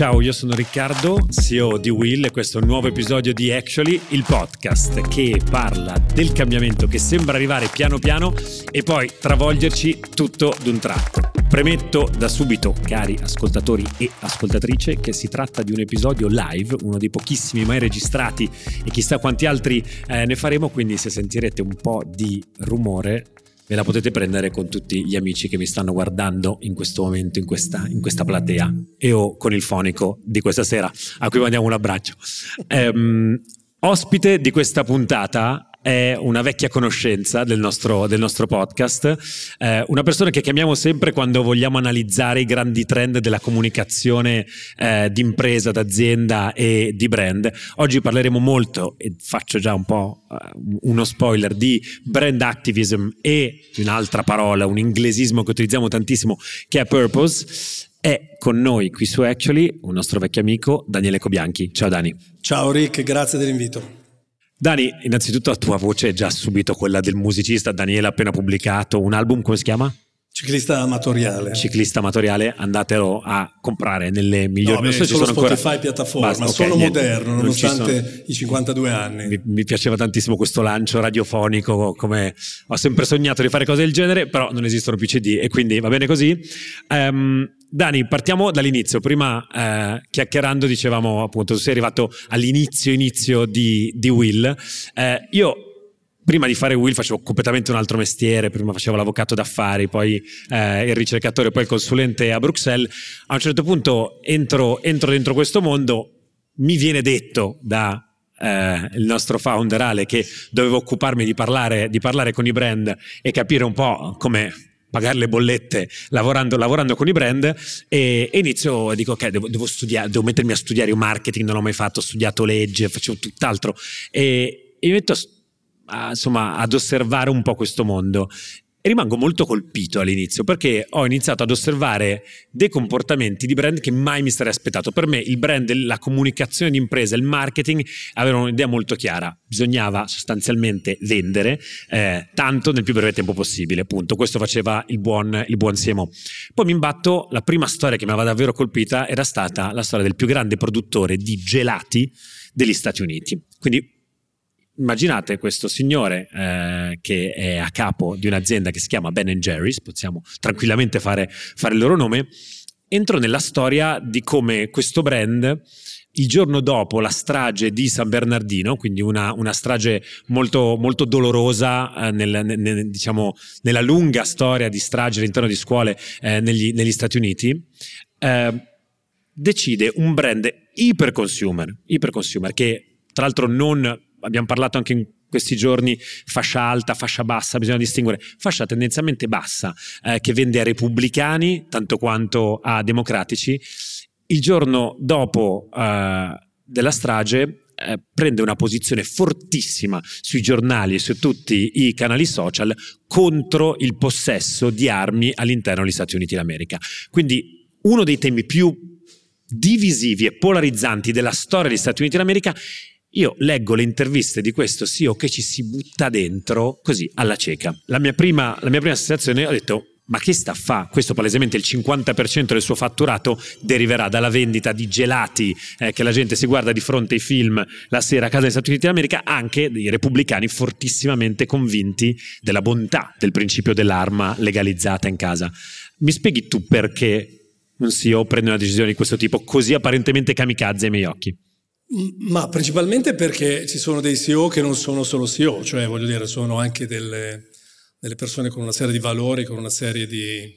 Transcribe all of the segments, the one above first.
Ciao, io sono Riccardo, CEO di Will e questo è un nuovo episodio di Actually, il podcast che parla del cambiamento che sembra arrivare piano piano e poi travolgerci tutto d'un tratto. Premetto da subito, cari ascoltatori e ascoltatrici, che si tratta di un episodio live, uno dei pochissimi mai registrati e chissà quanti altri eh, ne faremo, quindi se sentirete un po' di rumore ve la potete prendere con tutti gli amici che mi stanno guardando in questo momento, in questa, in questa platea e o con il fonico di questa sera, a cui mandiamo un abbraccio. Um, ospite di questa puntata è una vecchia conoscenza del nostro, del nostro podcast, eh, una persona che chiamiamo sempre quando vogliamo analizzare i grandi trend della comunicazione eh, di impresa, d'azienda e di brand. Oggi parleremo molto, e faccio già un po' uh, uno spoiler, di brand activism e un'altra parola, un inglesismo che utilizziamo tantissimo, che è purpose. È con noi qui su Actually un nostro vecchio amico Daniele Cobianchi. Ciao Dani. Ciao Rick, grazie dell'invito. Dani, innanzitutto la tua voce è già subito quella del musicista. Daniele ha appena pubblicato un album, come si chiama? Ciclista amatoriale. Ciclista amatoriale, andatelo a comprare nelle migliori... No, non so se sono Spotify ancora... piattaforma, Basta, okay, sono niente, moderno nonostante sono... i 52 anni. Mi, mi, piaceva tantissimo questo lancio radiofonico, come ho sempre sognato di fare cose del genere, però non esistono più CD e quindi va bene così. Um, Dani, partiamo dall'inizio. Prima eh, chiacchierando dicevamo appunto, tu sei arrivato all'inizio inizio di, di Will. Eh, io prima di fare Will facevo completamente un altro mestiere, prima facevo l'avvocato d'affari, poi eh, il ricercatore, poi il consulente a Bruxelles. A un certo punto entro, entro dentro questo mondo, mi viene detto da eh, il nostro founder Ale che dovevo occuparmi di parlare, di parlare con i brand e capire un po' come pagare le bollette lavorando, lavorando con i brand e, e inizio dico ok devo, devo, studiare devo mettermi a studiare marketing non l'ho mai fatto ho studiato legge facevo tutt'altro e, e mi metto a, insomma ad osservare un po' questo mondo e rimango molto colpito all'inizio perché ho iniziato ad osservare dei comportamenti di brand che mai mi sarei aspettato. Per me il brand, la comunicazione d'impresa, il marketing avevano un'idea molto chiara. Bisognava sostanzialmente vendere eh, tanto nel più breve tempo possibile. Appunto, questo faceva il buon, il buon Siemo. Poi mi imbatto, la prima storia che mi aveva davvero colpita era stata la storia del più grande produttore di gelati degli Stati Uniti. Quindi immaginate questo signore eh, che è a capo di un'azienda che si chiama Ben Jerry's, possiamo tranquillamente fare, fare il loro nome, entro nella storia di come questo brand il giorno dopo la strage di San Bernardino, quindi una, una strage molto, molto dolorosa eh, nel, nel, diciamo, nella lunga storia di strage all'interno di scuole eh, negli, negli, Stati Uniti, eh, decide un brand iper consumer, iper consumer che tra l'altro non abbiamo parlato anche in questi giorni fascia alta, fascia bassa, bisogna distinguere fascia tendenzialmente bassa eh, che vende a repubblicani tanto quanto a democratici. Il giorno dopo eh, della strage eh, prende una posizione fortissima sui giornali e su tutti i canali social contro il possesso di armi all'interno degli Stati Uniti d'America. Quindi uno dei temi più divisivi e polarizzanti della storia degli Stati Uniti d'America io leggo le interviste di questo CEO che ci si butta dentro così alla cieca. La mia prima, la mia prima sensazione ho detto ma che sta a fa? Questo palesemente il 50% del suo fatturato deriverà dalla vendita di gelati eh, che la gente si guarda di fronte ai film la sera a casa degli Stati Uniti d'America, anche dei repubblicani fortissimamente convinti della bontà del principio dell'arma legalizzata in casa. Mi spieghi tu perché un CEO prende una decisione di questo tipo così apparentemente kamikaze ai miei occhi? Ma principalmente perché ci sono dei CEO che non sono solo CEO, cioè voglio dire, sono anche delle, delle persone con una serie di valori, con una serie di,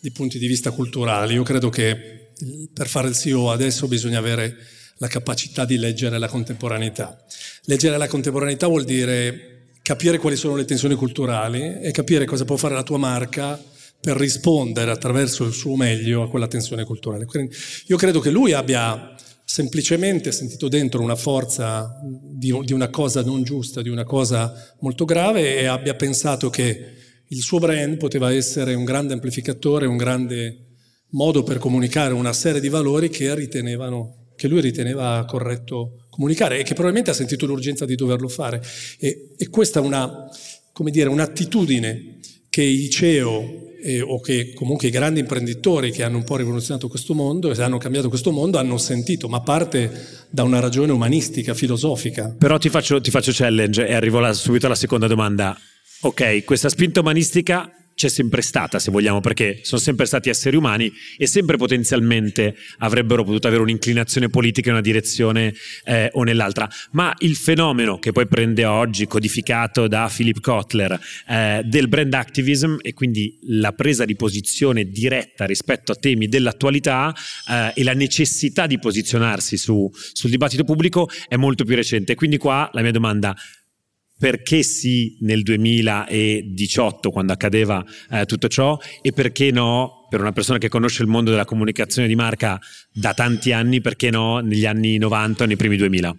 di, punti di vista culturali. Io credo che per fare il CEO adesso bisogna avere la capacità di leggere la contemporaneità. Leggere la contemporaneità vuol dire capire quali sono le tensioni culturali e capire cosa può fare la tua marca per rispondere attraverso il suo meglio a quella tensione culturale. Io credo che lui abbia semplicemente sentito dentro una forza di, di, una cosa non giusta, di una cosa molto grave e abbia pensato che il suo brand poteva essere un grande amplificatore, un grande modo per comunicare una serie di valori che, che lui riteneva corretto comunicare e che probabilmente ha sentito l'urgenza di doverlo fare. E, e questa è una, come dire, un'attitudine che i CEO eh, o che comunque i grandi imprenditori che hanno un po' rivoluzionato questo mondo e hanno cambiato questo mondo hanno sentito, ma parte da una ragione umanistica, filosofica. Però ti faccio, ti faccio challenge e arrivo la, subito alla seconda domanda. Ok, questa spinta umanistica c'è sempre stata, se vogliamo, perché sono sempre stati esseri umani e sempre potenzialmente avrebbero potuto avere un'inclinazione politica in una direzione eh, o nell'altra. Ma il fenomeno che poi prende oggi, codificato da Philip Kotler, eh, del brand activism e quindi la presa di posizione diretta rispetto a temi dell'attualità eh, e la necessità di posizionarsi su, sul dibattito pubblico è molto più recente. Quindi qua la mia domanda perché sì nel 2018 quando accadeva eh, tutto ciò e perché no per una persona che conosce il mondo della comunicazione di marca da tanti anni, perché no negli anni 90 o nei primi 2000?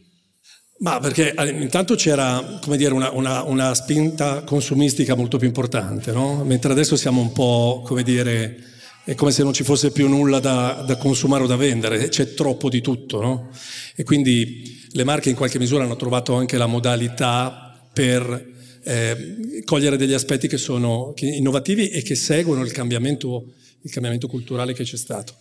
Ma perché eh, intanto c'era dire, una, una, una, spinta consumistica molto più importante, no? mentre adesso siamo un po' come dire, è come se non ci fosse più nulla da, da consumare o da vendere, c'è troppo di tutto. No? E quindi le marche in qualche misura hanno trovato anche la modalità per eh, cogliere degli aspetti che sono innovativi e che seguono il cambiamento, il cambiamento culturale che c'è stato.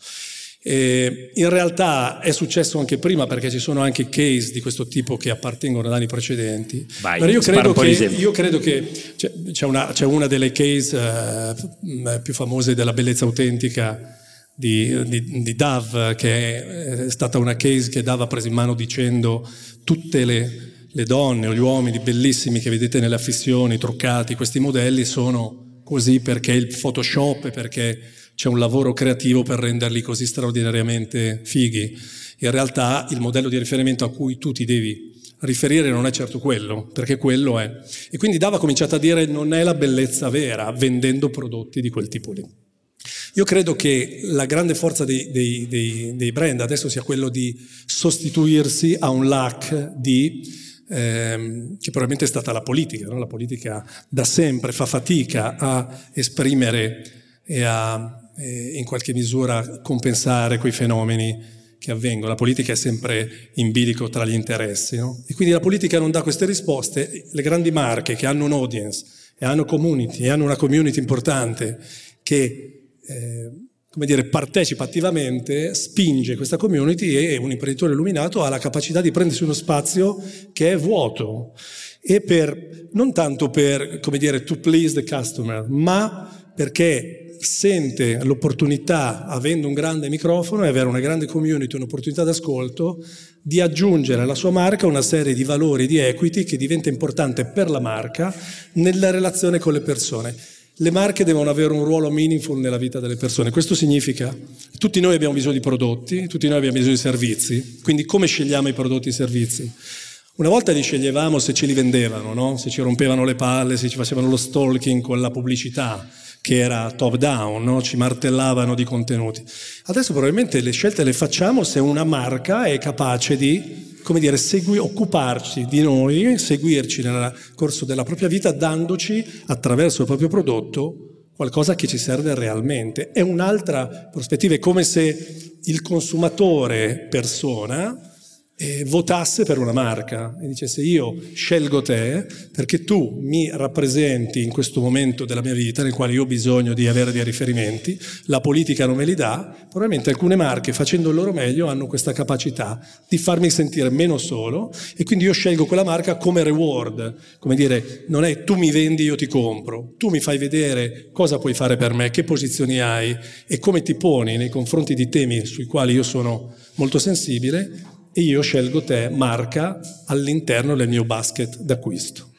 E in realtà è successo anche prima perché ci sono anche case di questo tipo che appartengono ad anni precedenti. Vai, Però io credo, che, io credo che c'è, una, c'è, una, delle case uh, più famose della bellezza autentica di, di, di Dove, che è stata una case che Dove ha preso in mano dicendo tutte le le donne o gli uomini bellissimi che vedete nelle affissioni, truccati, questi modelli sono così perché il Photoshop, perché c'è un lavoro creativo per renderli così straordinariamente fighi. In realtà il modello di riferimento a cui tu ti devi riferire non è certo quello, perché quello è. E quindi Dava ha cominciato a dire non è la bellezza vera vendendo prodotti di quel tipo lì. Io credo che la grande forza dei, dei, dei, dei brand adesso sia quello di sostituirsi a un lack di ehm, che probabilmente è stata la politica. No? La politica da sempre fa fatica a esprimere e a eh, in qualche misura compensare quei fenomeni che avvengono. La politica è sempre in bilico tra gli interessi. No? E quindi la politica non dà queste risposte. Le grandi marche che hanno un audience e hanno community, e hanno una community importante che eh, come dire, partecipa attivamente, spinge questa community e un imprenditore illuminato ha la capacità di prendersi uno spazio che è vuoto. E per, non tanto per, come dire, to please the customer, ma perché sente l'opportunità, avendo un grande microfono e avere una grande community, un'opportunità d'ascolto, di aggiungere alla sua marca una serie di valori, di equity che diventa importante per la marca nella relazione con le persone le marche devono avere un ruolo meaningful nella vita delle persone. Questo significa che tutti noi abbiamo bisogno di prodotti, tutti noi abbiamo bisogno di servizi, quindi come scegliamo i prodotti e i servizi? Una volta li sceglievamo se ce li vendevano, no? se ci rompevano le palle, se ci facevano lo stalking con la pubblicità, che era top down, no? ci martellavano di contenuti. Adesso probabilmente le scelte le facciamo se una marca è capace di come dire, segui, occuparci di noi, seguirci nel corso della propria vita, dandoci attraverso il proprio prodotto qualcosa che ci serve realmente. È un'altra prospettiva, è come se il consumatore persona eh, votasse per una marca. E dicesse io scelgo te perché tu mi rappresenti in questo momento della mia vita nel quale io ho bisogno di avere dei riferimenti, la politica non me li dà, probabilmente alcune marche facendo il loro meglio hanno questa capacità di farmi sentire meno solo e quindi io scelgo quella marca come reward, come dire non è tu mi vendi io ti compro, tu mi fai vedere cosa puoi fare per me, che posizioni hai e come ti poni nei confronti di temi sui quali io sono molto sensibile e io scelgo te marca all'interno del mio basket d'acquisto.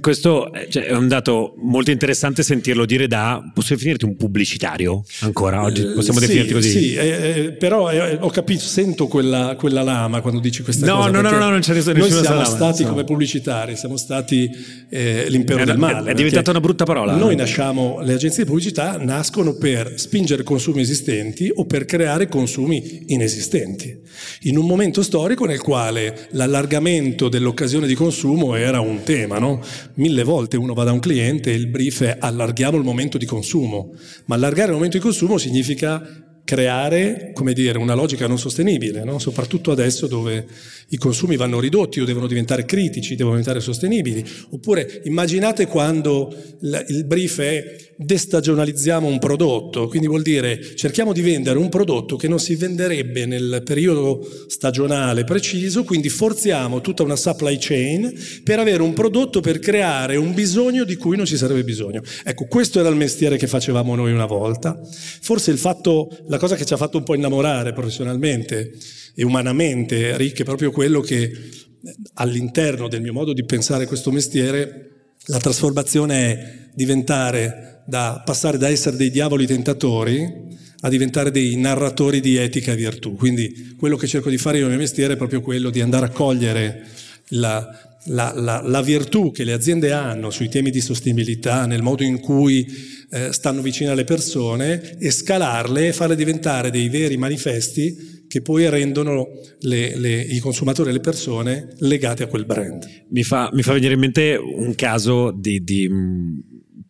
Questo eh, cioè, è un dato molto interessante sentirlo dire da, posso definirti un pubblicitario ancora oggi? Eh, Possiamo sì, definirti così? Sì, eh, eh, però eh, ho capito, sento quella, quella, lama quando dici questa no, cosa. No, no, no, no, non c'è nessuno Noi siamo lama, stati no. come pubblicitari, siamo stati l'impero del male. È diventata una brutta parola. Noi nasciamo, le agenzie di pubblicità nascono per spingere consumi esistenti o per creare consumi inesistenti. In un momento storico nel quale l'allargamento dell'occasione di consumo era un tema, no? Mille volte uno va da un cliente e il brief è allarghiamo il momento di consumo, ma allargare il momento di consumo significa creare, come dire, una logica non sostenibile, no? soprattutto adesso dove i consumi vanno ridotti o devono diventare critici, devono diventare sostenibili. Oppure immaginate quando il brief è destagionalizziamo un prodotto, quindi vuol dire cerchiamo di vendere un prodotto che non si venderebbe nel periodo stagionale preciso, quindi forziamo tutta una supply chain per avere un prodotto per creare un bisogno di cui non ci sarebbe bisogno. Ecco, questo era il mestiere che facevamo noi una volta. Forse il fatto, la cosa che ci ha fatto un po' innamorare professionalmente e umanamente Rick è proprio quello che all'interno del mio modo di pensare questo mestiere la trasformazione è diventare da, passare da essere dei diavoli tentatori a diventare dei narratori di etica e virtù. Quindi quello che cerco di fare io nel mio mestiere è proprio quello di andare a cogliere la, la, la, la, virtù che le aziende hanno sui temi di sostenibilità, nel modo in cui eh, stanno vicine alle persone e scalarle e farle diventare dei veri manifesti che poi rendono le, le, i consumatori e le persone legate a quel brand. Mi fa, mi fa venire in mente un caso di, di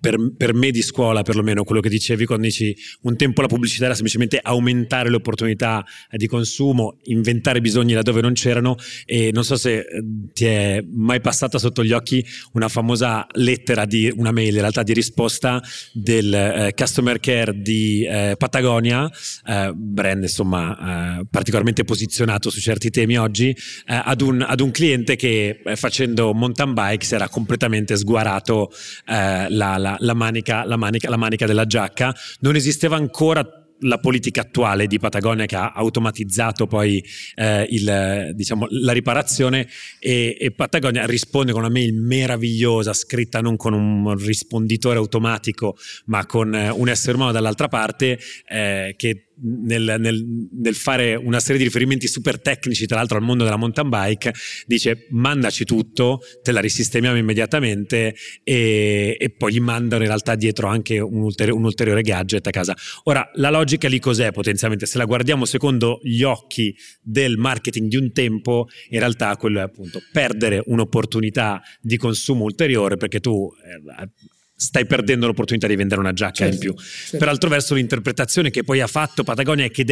per, per, me di scuola perlomeno quello che dicevi quando dici un tempo la pubblicità era semplicemente aumentare le opportunità di consumo, inventare bisogni laddove non c'erano e non so se eh, ti è mai passata sotto gli occhi una famosa lettera di una mail in realtà di risposta del eh, customer care di eh, Patagonia, eh, brand insomma eh, particolarmente posizionato su certi temi oggi, eh, ad un, ad, un, cliente che facendo mountain bike si era completamente sguarato la, la la, la, manica, la, manica, la manica della giacca, non esisteva ancora la politica attuale di Patagonia che ha automatizzato poi eh, il, diciamo, la riparazione e, e, Patagonia risponde con una mail meravigliosa scritta non con un risponditore automatico ma con eh, un essere umano dall'altra parte eh, che nel, nel, nel, fare una serie di riferimenti super tecnici, tra l'altro al mondo della mountain bike, dice mandaci tutto, te la risistemiamo immediatamente e, e poi gli mandano in realtà dietro anche un, ulteri- un, ulteriore gadget a casa. Ora, la logica lì cos'è potenzialmente? Se la guardiamo secondo gli occhi del marketing di un tempo, in realtà quello è appunto perdere un'opportunità di consumo ulteriore perché tu... Eh, stai perdendo l'opportunità di vendere una giacca certo, in più. Certo. Per altro verso l'interpretazione che poi ha fatto Patagonia e che,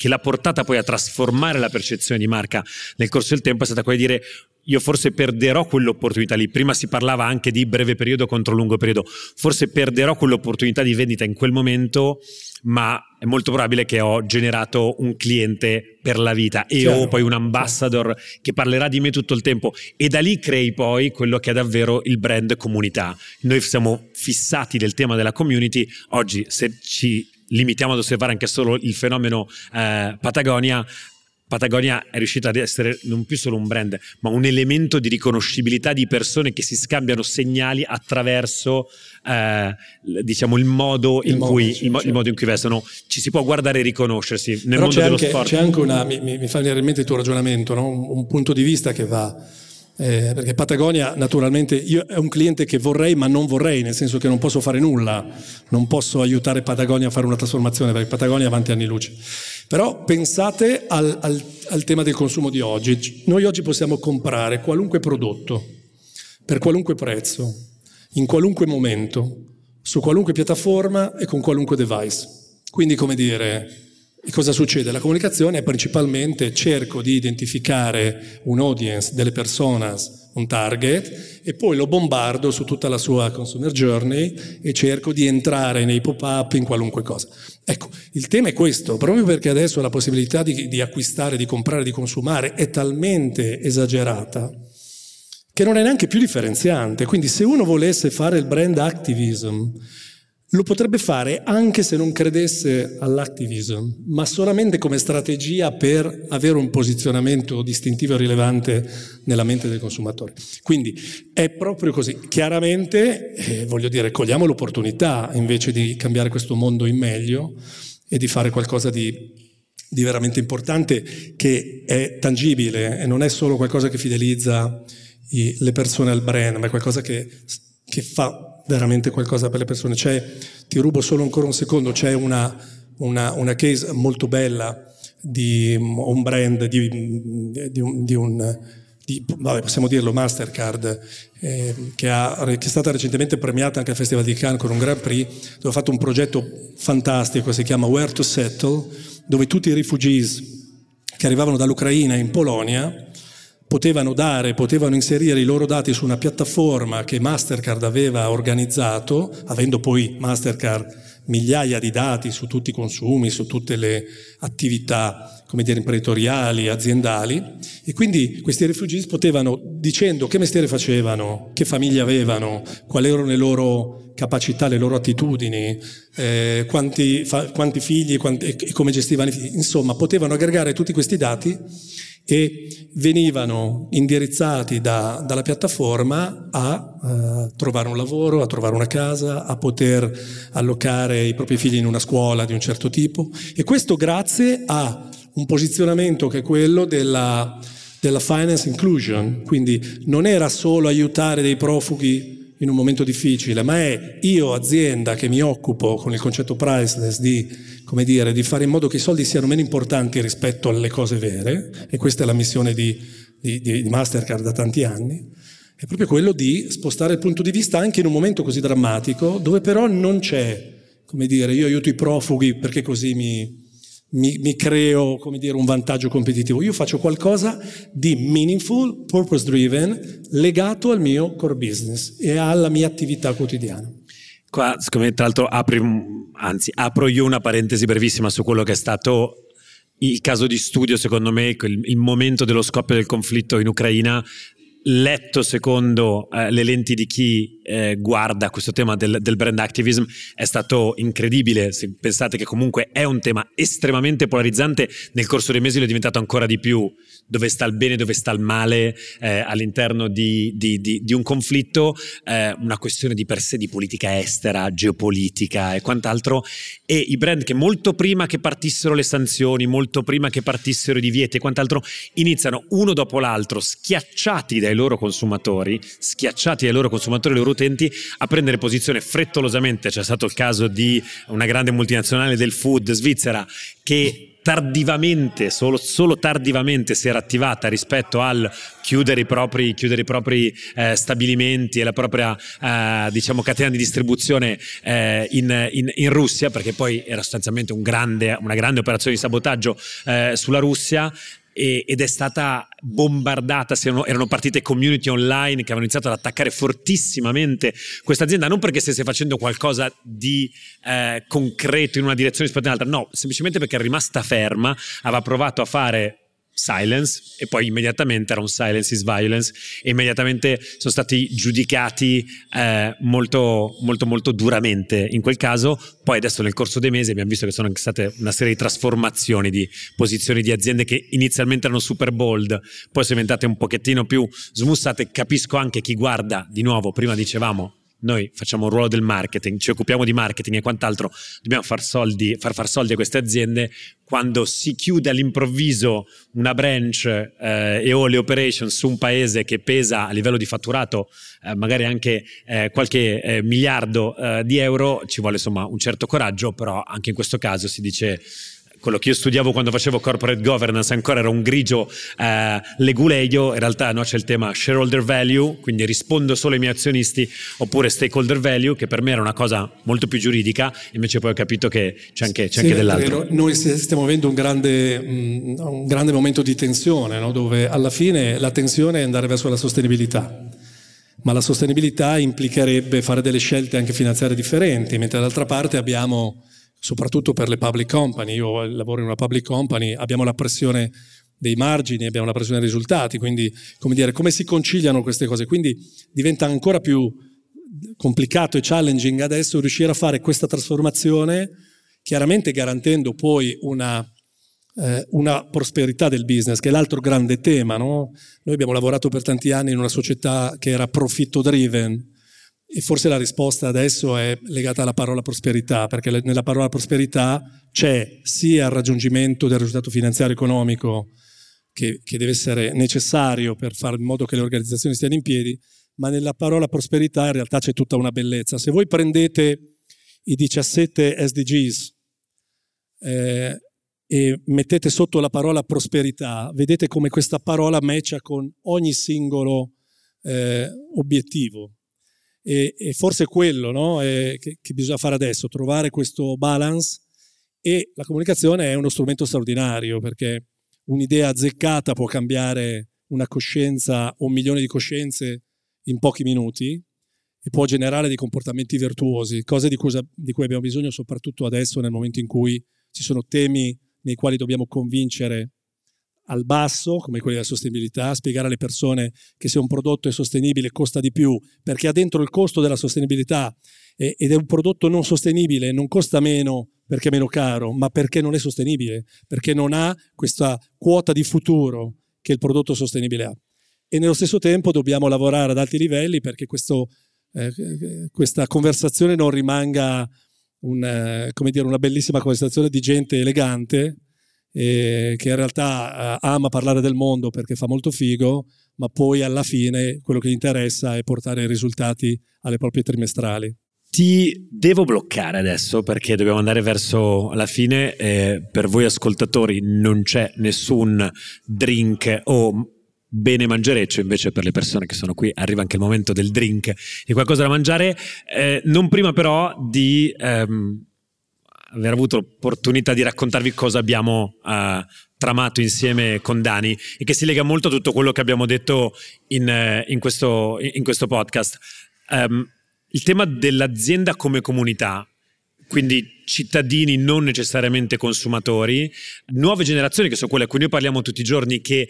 che l'ha portata poi a trasformare la percezione di marca nel corso del tempo è stata quella di dire io forse perderò quell'opportunità lì. Prima si parlava anche di breve periodo contro lungo periodo, forse perderò quell'opportunità di vendita in quel momento, ma è molto probabile che ho generato un cliente per la vita e Chiaro. ho poi un ambassador che parlerà di me tutto il tempo e da lì crei poi quello che è davvero il brand comunità. Noi siamo fissati del tema della community, oggi se ci limitiamo ad osservare anche solo il fenomeno eh, Patagonia, Patagonia è riuscita ad essere non più solo un brand, ma un elemento di riconoscibilità di persone che si scambiano segnali attraverso eh, diciamo il modo, il, in modo, cui, sì, il, il modo, in cui, vestono. Ci si può guardare e riconoscersi nel Però mondo dello anche, sport. C'è anche una, mi, mi, fa venire in mente il tuo ragionamento, no? un, un punto di vista che va eh, perché Patagonia naturalmente io, è un cliente che vorrei ma non vorrei, nel senso che non posso fare nulla, non posso aiutare Patagonia a fare una trasformazione perché Patagonia è avanti anni luce. Però pensate al, al, al tema del consumo di oggi. Noi oggi possiamo comprare qualunque prodotto, per qualunque prezzo, in qualunque momento, su qualunque piattaforma e con qualunque device. Quindi come dire, cosa succede? La comunicazione è principalmente cerco di identificare un audience, delle personas, un target e poi lo bombardo su tutta la sua consumer journey e cerco di entrare nei pop-up in qualunque cosa. Ecco, il tema è questo, proprio perché adesso la possibilità di, di acquistare, di comprare, di consumare è talmente esagerata che non è neanche più differenziante. Quindi se uno volesse fare il brand activism, lo potrebbe fare anche se non credesse all'activism, ma solamente come strategia per avere un posizionamento distintivo e rilevante nella mente del consumatore. Quindi è proprio così. Chiaramente, eh, voglio dire, cogliamo l'opportunità invece di cambiare questo mondo in meglio e di fare qualcosa di, di veramente importante che è tangibile e non è solo qualcosa che fidelizza i, le persone al brand, ma è qualcosa che, che fa veramente qualcosa per le persone. C'è, ti rubo solo ancora un secondo, c'è una, una, una case molto bella di un brand, di, di un, di un di, vabbè, possiamo dirlo, Mastercard, eh, che, ha, che, è stata recentemente premiata anche al Festival di Cannes con un Grand Prix, dove ha fatto un progetto fantastico, si chiama Where to Settle, dove tutti i refugees che arrivavano dall'Ucraina in Polonia potevano dare, potevano inserire i loro dati su una piattaforma che Mastercard aveva organizzato, avendo poi Mastercard migliaia di dati su tutti i consumi, su tutte le attività, come dire, imprenditoriali, aziendali, e quindi questi refugees potevano, dicendo che mestiere facevano, che famiglia avevano, quali erano le loro capacità, le loro attitudini, eh, quanti, fa, quanti, figli quanti, e come gestivano i figli, insomma, potevano aggregare tutti questi dati e venivano indirizzati da, dalla piattaforma a uh, trovare un lavoro, a trovare una casa, a poter allocare i propri figli in una scuola di un certo tipo. E questo grazie a un posizionamento che è quello della, della finance inclusion, quindi non era solo aiutare dei profughi in un momento difficile, ma è io azienda che mi occupo con il concetto priceless di, dire, di fare in modo che i soldi siano meno importanti rispetto alle cose vere, e questa è la missione di, di, di Mastercard da tanti anni, è proprio quello di spostare il punto di vista anche in un momento così drammatico, dove però non c'è, come dire, io aiuto i profughi perché così mi, mi, mi, creo come dire, un vantaggio competitivo. Io faccio qualcosa di meaningful, purpose driven, legato al mio core business e alla mia attività quotidiana. Qua, siccome tra l'altro apri, anzi, apro io una parentesi brevissima su quello che è stato il caso di studio, secondo me, il, il momento dello scoppio del conflitto in Ucraina letto secondo eh, le lenti di chi eh, guarda questo tema del, del, brand activism è stato incredibile. Se pensate che comunque è un tema estremamente polarizzante, nel corso dei mesi lo è diventato ancora di più. Dove sta il bene, dove sta il male eh, all'interno di, di, di, di, un conflitto, eh, una questione di per sé di politica estera, geopolitica e quant'altro. E i brand che molto prima che partissero le sanzioni, molto prima che partissero i divieti e quant'altro, iniziano uno dopo l'altro, schiacciati dai loro consumatori, schiacciati dai loro consumatori, dai loro utenti, a prendere posizione frettolosamente. C'è stato il caso di una grande multinazionale del food svizzera che tardivamente, solo, solo, tardivamente si era attivata rispetto al chiudere i propri, chiudere i propri eh, stabilimenti e la propria eh, diciamo, catena di distribuzione eh, in, in, in, Russia, perché poi era sostanzialmente un grande, una grande operazione di sabotaggio eh, sulla Russia e, ed è stata bombardata, erano partite community online che avevano iniziato ad attaccare fortissimamente questa azienda, non perché stesse facendo qualcosa di eh, concreto in una direzione rispetto all'altra, no, semplicemente perché era rimasta ferma, aveva provato a fare silence e poi immediatamente era un silence is violence e immediatamente sono stati giudicati eh, molto molto molto duramente. In quel caso poi adesso nel corso dei mesi abbiamo visto che sono anche state una serie di trasformazioni di posizioni di aziende che inizialmente erano super bold poi sono diventate un pochettino più smussate. Capisco anche chi guarda di nuovo prima dicevamo noi facciamo un ruolo del marketing, ci occupiamo di marketing e quant'altro, dobbiamo far, soldi, far far soldi a queste aziende, quando si chiude all'improvviso una branch eh, e o le operations su un paese che pesa a livello di fatturato eh, magari anche eh, qualche eh, miliardo eh, di euro, ci vuole insomma un certo coraggio, però anche in questo caso si dice quello che io studiavo quando facevo corporate governance ancora era un grigio eh, leguleio, in realtà no, c'è il tema shareholder value, quindi rispondo solo ai miei azionisti, oppure stakeholder value, che per me era una cosa molto più giuridica, invece poi ho capito che c'è anche, c'è sì, anche dell'altro. Noi stiamo avendo un grande, un grande momento di tensione, no? dove alla fine la tensione è andare verso la sostenibilità ma la sostenibilità implicherebbe fare delle scelte anche finanziarie differenti, mentre dall'altra parte abbiamo soprattutto per le public company. Io lavoro in una public company, abbiamo la pressione dei margini, abbiamo la pressione dei risultati, quindi come dire, come si conciliano queste cose? Quindi diventa ancora più complicato e challenging adesso riuscire a fare questa trasformazione, chiaramente garantendo poi una, eh, una prosperità del business, che è l'altro grande tema. No? Noi abbiamo lavorato per tanti anni in una società che era profitto driven e forse la risposta adesso è legata alla parola prosperità, perché nella parola prosperità c'è sia il raggiungimento del risultato finanziario economico che, che deve essere necessario per fare in modo che le organizzazioni stiano in piedi, ma nella parola prosperità in realtà c'è tutta una bellezza. Se voi prendete i 17 SDGs eh, e mettete sotto la parola prosperità, vedete come questa parola matcha con ogni singolo eh, obiettivo. E, e, forse è quello no? è, che, che bisogna fare adesso, trovare questo balance e la comunicazione è uno strumento straordinario perché un'idea azzeccata può cambiare una coscienza o un milione di coscienze in pochi minuti e può generare dei comportamenti virtuosi, cose di cui, di cui abbiamo bisogno soprattutto adesso nel momento in cui ci sono temi nei quali dobbiamo convincere al basso, come quelli della sostenibilità, spiegare alle persone che se un prodotto è sostenibile costa di più, perché ha dentro il costo della sostenibilità ed è un prodotto non sostenibile, non costa meno perché è meno caro, ma perché non è sostenibile, perché non ha questa quota di futuro che il prodotto sostenibile ha. E nello stesso tempo dobbiamo lavorare ad alti livelli perché questo, eh, questa conversazione non rimanga un, eh, dire, una bellissima conversazione di gente elegante eh, che in realtà eh, ama parlare del mondo perché fa molto figo, ma poi alla fine quello che gli interessa è portare i risultati alle proprie trimestrali. Ti devo bloccare adesso perché dobbiamo andare verso la fine. Eh, per voi ascoltatori non c'è nessun drink o bene mangereccio, invece per le persone che sono qui arriva anche il momento del drink e qualcosa da mangiare. Eh, non prima però di ehm, aver avuto l'opportunità di raccontarvi cosa abbiamo eh, tramato insieme con Dani e che si lega molto a tutto quello che abbiamo detto in, eh, in, questo, in questo, podcast. Um, il tema dell'azienda come comunità, quindi cittadini non necessariamente consumatori, nuove generazioni che sono quelle a cui noi parliamo tutti i giorni che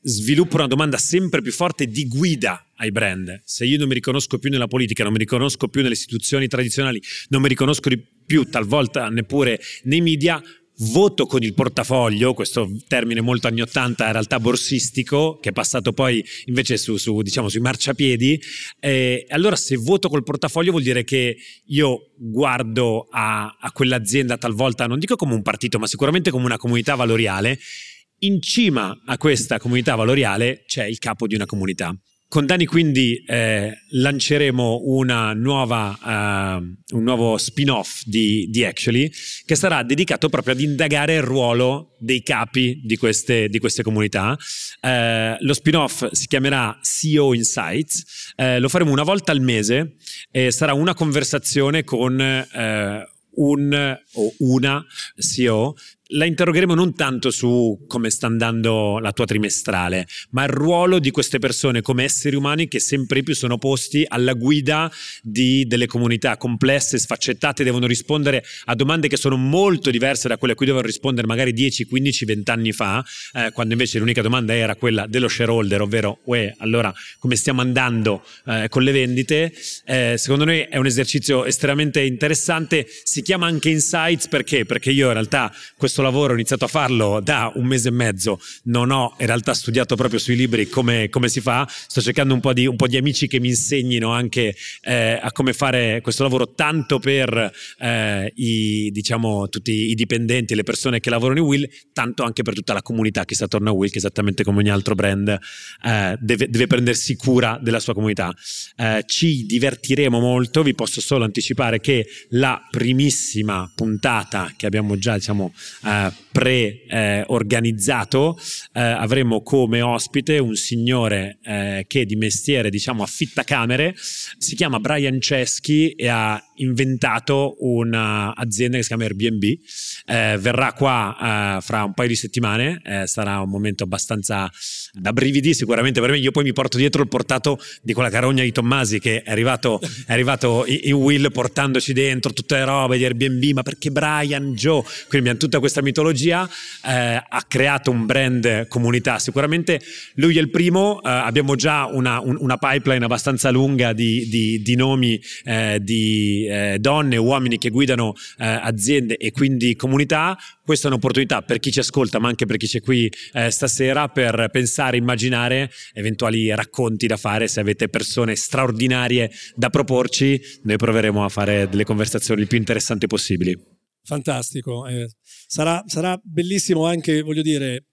sviluppano una domanda sempre più forte di guida ai brand. Se io non mi riconosco più nella politica, non mi riconosco più nelle istituzioni tradizionali, non mi riconosco più talvolta neppure nei media, voto con il portafoglio, questo termine molto anni 80, in realtà borsistico, che è passato poi invece su, su, diciamo, sui marciapiedi. Eh, allora, se voto col portafoglio vuol dire che io guardo a, a quell'azienda talvolta, non dico come un partito, ma sicuramente come una comunità valoriale. In cima a questa comunità valoriale c'è il capo di una comunità. Con Dani quindi eh, lanceremo nuova, uh, un nuovo spin-off di, di, Actually che sarà dedicato proprio ad indagare il ruolo dei capi di queste, di queste comunità. Uh, lo spin-off si chiamerà CEO Insights, uh, lo faremo una volta al mese e sarà una conversazione con un o una CEO la interrogheremo non tanto su come sta andando la tua trimestrale, ma il ruolo di queste persone come esseri umani che sempre più sono posti alla guida di delle comunità complesse, sfaccettate, devono rispondere a domande che sono molto diverse da quelle a cui dovevano rispondere magari 10, 15, 20 anni fa, eh, quando invece l'unica domanda era quella dello shareholder, ovvero, uè, allora come stiamo andando eh, con le vendite? Eh, secondo noi è un esercizio estremamente interessante, si chiama anche Insights perché? Perché io in realtà questo questo lavoro ho iniziato a farlo da un mese e mezzo, non ho in realtà studiato proprio sui libri come, come si fa, sto cercando un po, di, un po' di amici che mi insegnino anche eh, a come fare questo lavoro, tanto per eh, i, diciamo, tutti i dipendenti le persone che lavorano in Will, tanto anche per tutta la comunità che sta attorno a Will, che esattamente come ogni altro brand eh, deve, deve, prendersi cura della sua comunità. Eh, ci divertiremo molto, vi posso solo anticipare che la primissima puntata che abbiamo già diciamo, eh, pre-organizzato, eh, avremo come ospite un signore eh, che di mestiere diciamo affitta camere, si chiama Brian Ceschi e ha inventato un'azienda che si chiama Airbnb, eh, verrà qua eh, fra un paio di settimane, eh, sarà un momento abbastanza da brividi sicuramente. Per me, io poi mi porto dietro il portato di quella carogna di Tommasi che è arrivato, è arrivato in Will portandoci dentro tutte le robe di Airbnb, ma perché Brian, Joe, quindi abbiamo tutta questa mitologia, eh, ha creato un brand comunità, sicuramente lui è il primo, eh, abbiamo già una, un, una, pipeline abbastanza lunga di, di, di nomi eh, eh, donne, uomini che guidano eh, aziende e quindi comunità, questa è un'opportunità per chi ci ascolta, ma anche per chi c'è qui eh, stasera, per pensare, immaginare eventuali racconti da fare, se avete persone straordinarie da proporci, noi proveremo a fare delle conversazioni il più interessanti possibili. Fantastico, eh, sarà, sarà, bellissimo anche, voglio dire,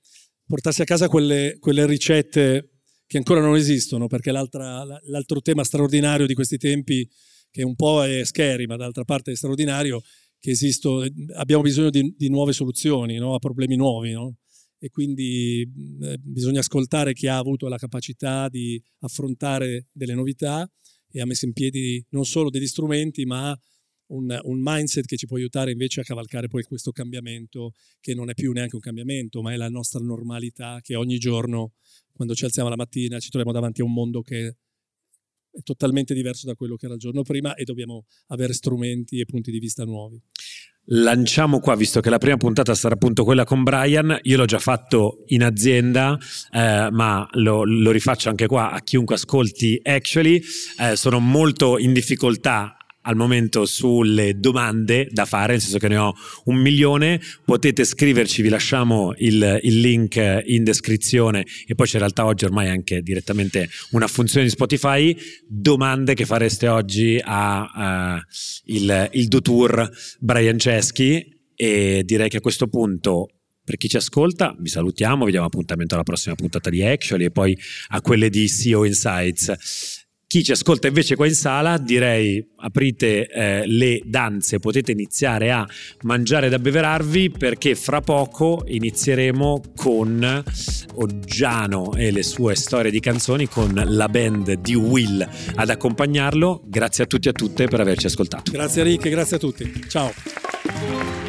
portarsi a casa quelle, quelle ricette che ancora non esistono, perché l'altro tema straordinario di questi tempi, che un po' è scary, ma d'altra parte è straordinario, che esisto, abbiamo bisogno di, di nuove soluzioni no? a problemi nuovi. No? E quindi eh, bisogna ascoltare chi ha avuto la capacità di affrontare delle novità e ha messo in piedi non solo degli strumenti, ma un, un, mindset che ci può aiutare invece a cavalcare poi questo cambiamento, che non è più neanche un cambiamento, ma è la nostra normalità, che ogni giorno, quando ci alziamo la mattina, ci troviamo davanti a un mondo che è totalmente diverso da quello che era il giorno prima e dobbiamo avere strumenti e punti di vista nuovi. Lanciamo qua, visto che la prima puntata sarà appunto quella con Brian, io l'ho già fatto in azienda, eh, ma lo, lo, rifaccio anche qua a chiunque ascolti Actually, eh, sono molto in difficoltà al momento sulle domande da fare, nel senso che ne ho un milione, potete scriverci, vi lasciamo il, il, link in descrizione. E poi c'è in realtà oggi ormai anche direttamente una funzione di Spotify, domande che fareste oggi a uh, il, il Dutour Brian Ceschi. E direi che a questo punto per chi ci ascolta, vi salutiamo, vi diamo appuntamento alla prossima puntata di Actually e poi a quelle di CEO Insights. Chi ci ascolta invece qua in sala, direi aprite eh, le danze, potete iniziare a mangiare da beverarvi perché fra poco inizieremo con Oggiano e le sue storie di canzoni con la band di Will ad accompagnarlo. Grazie a tutti e a tutte per averci ascoltato. Grazie Rick, grazie a tutti. Ciao.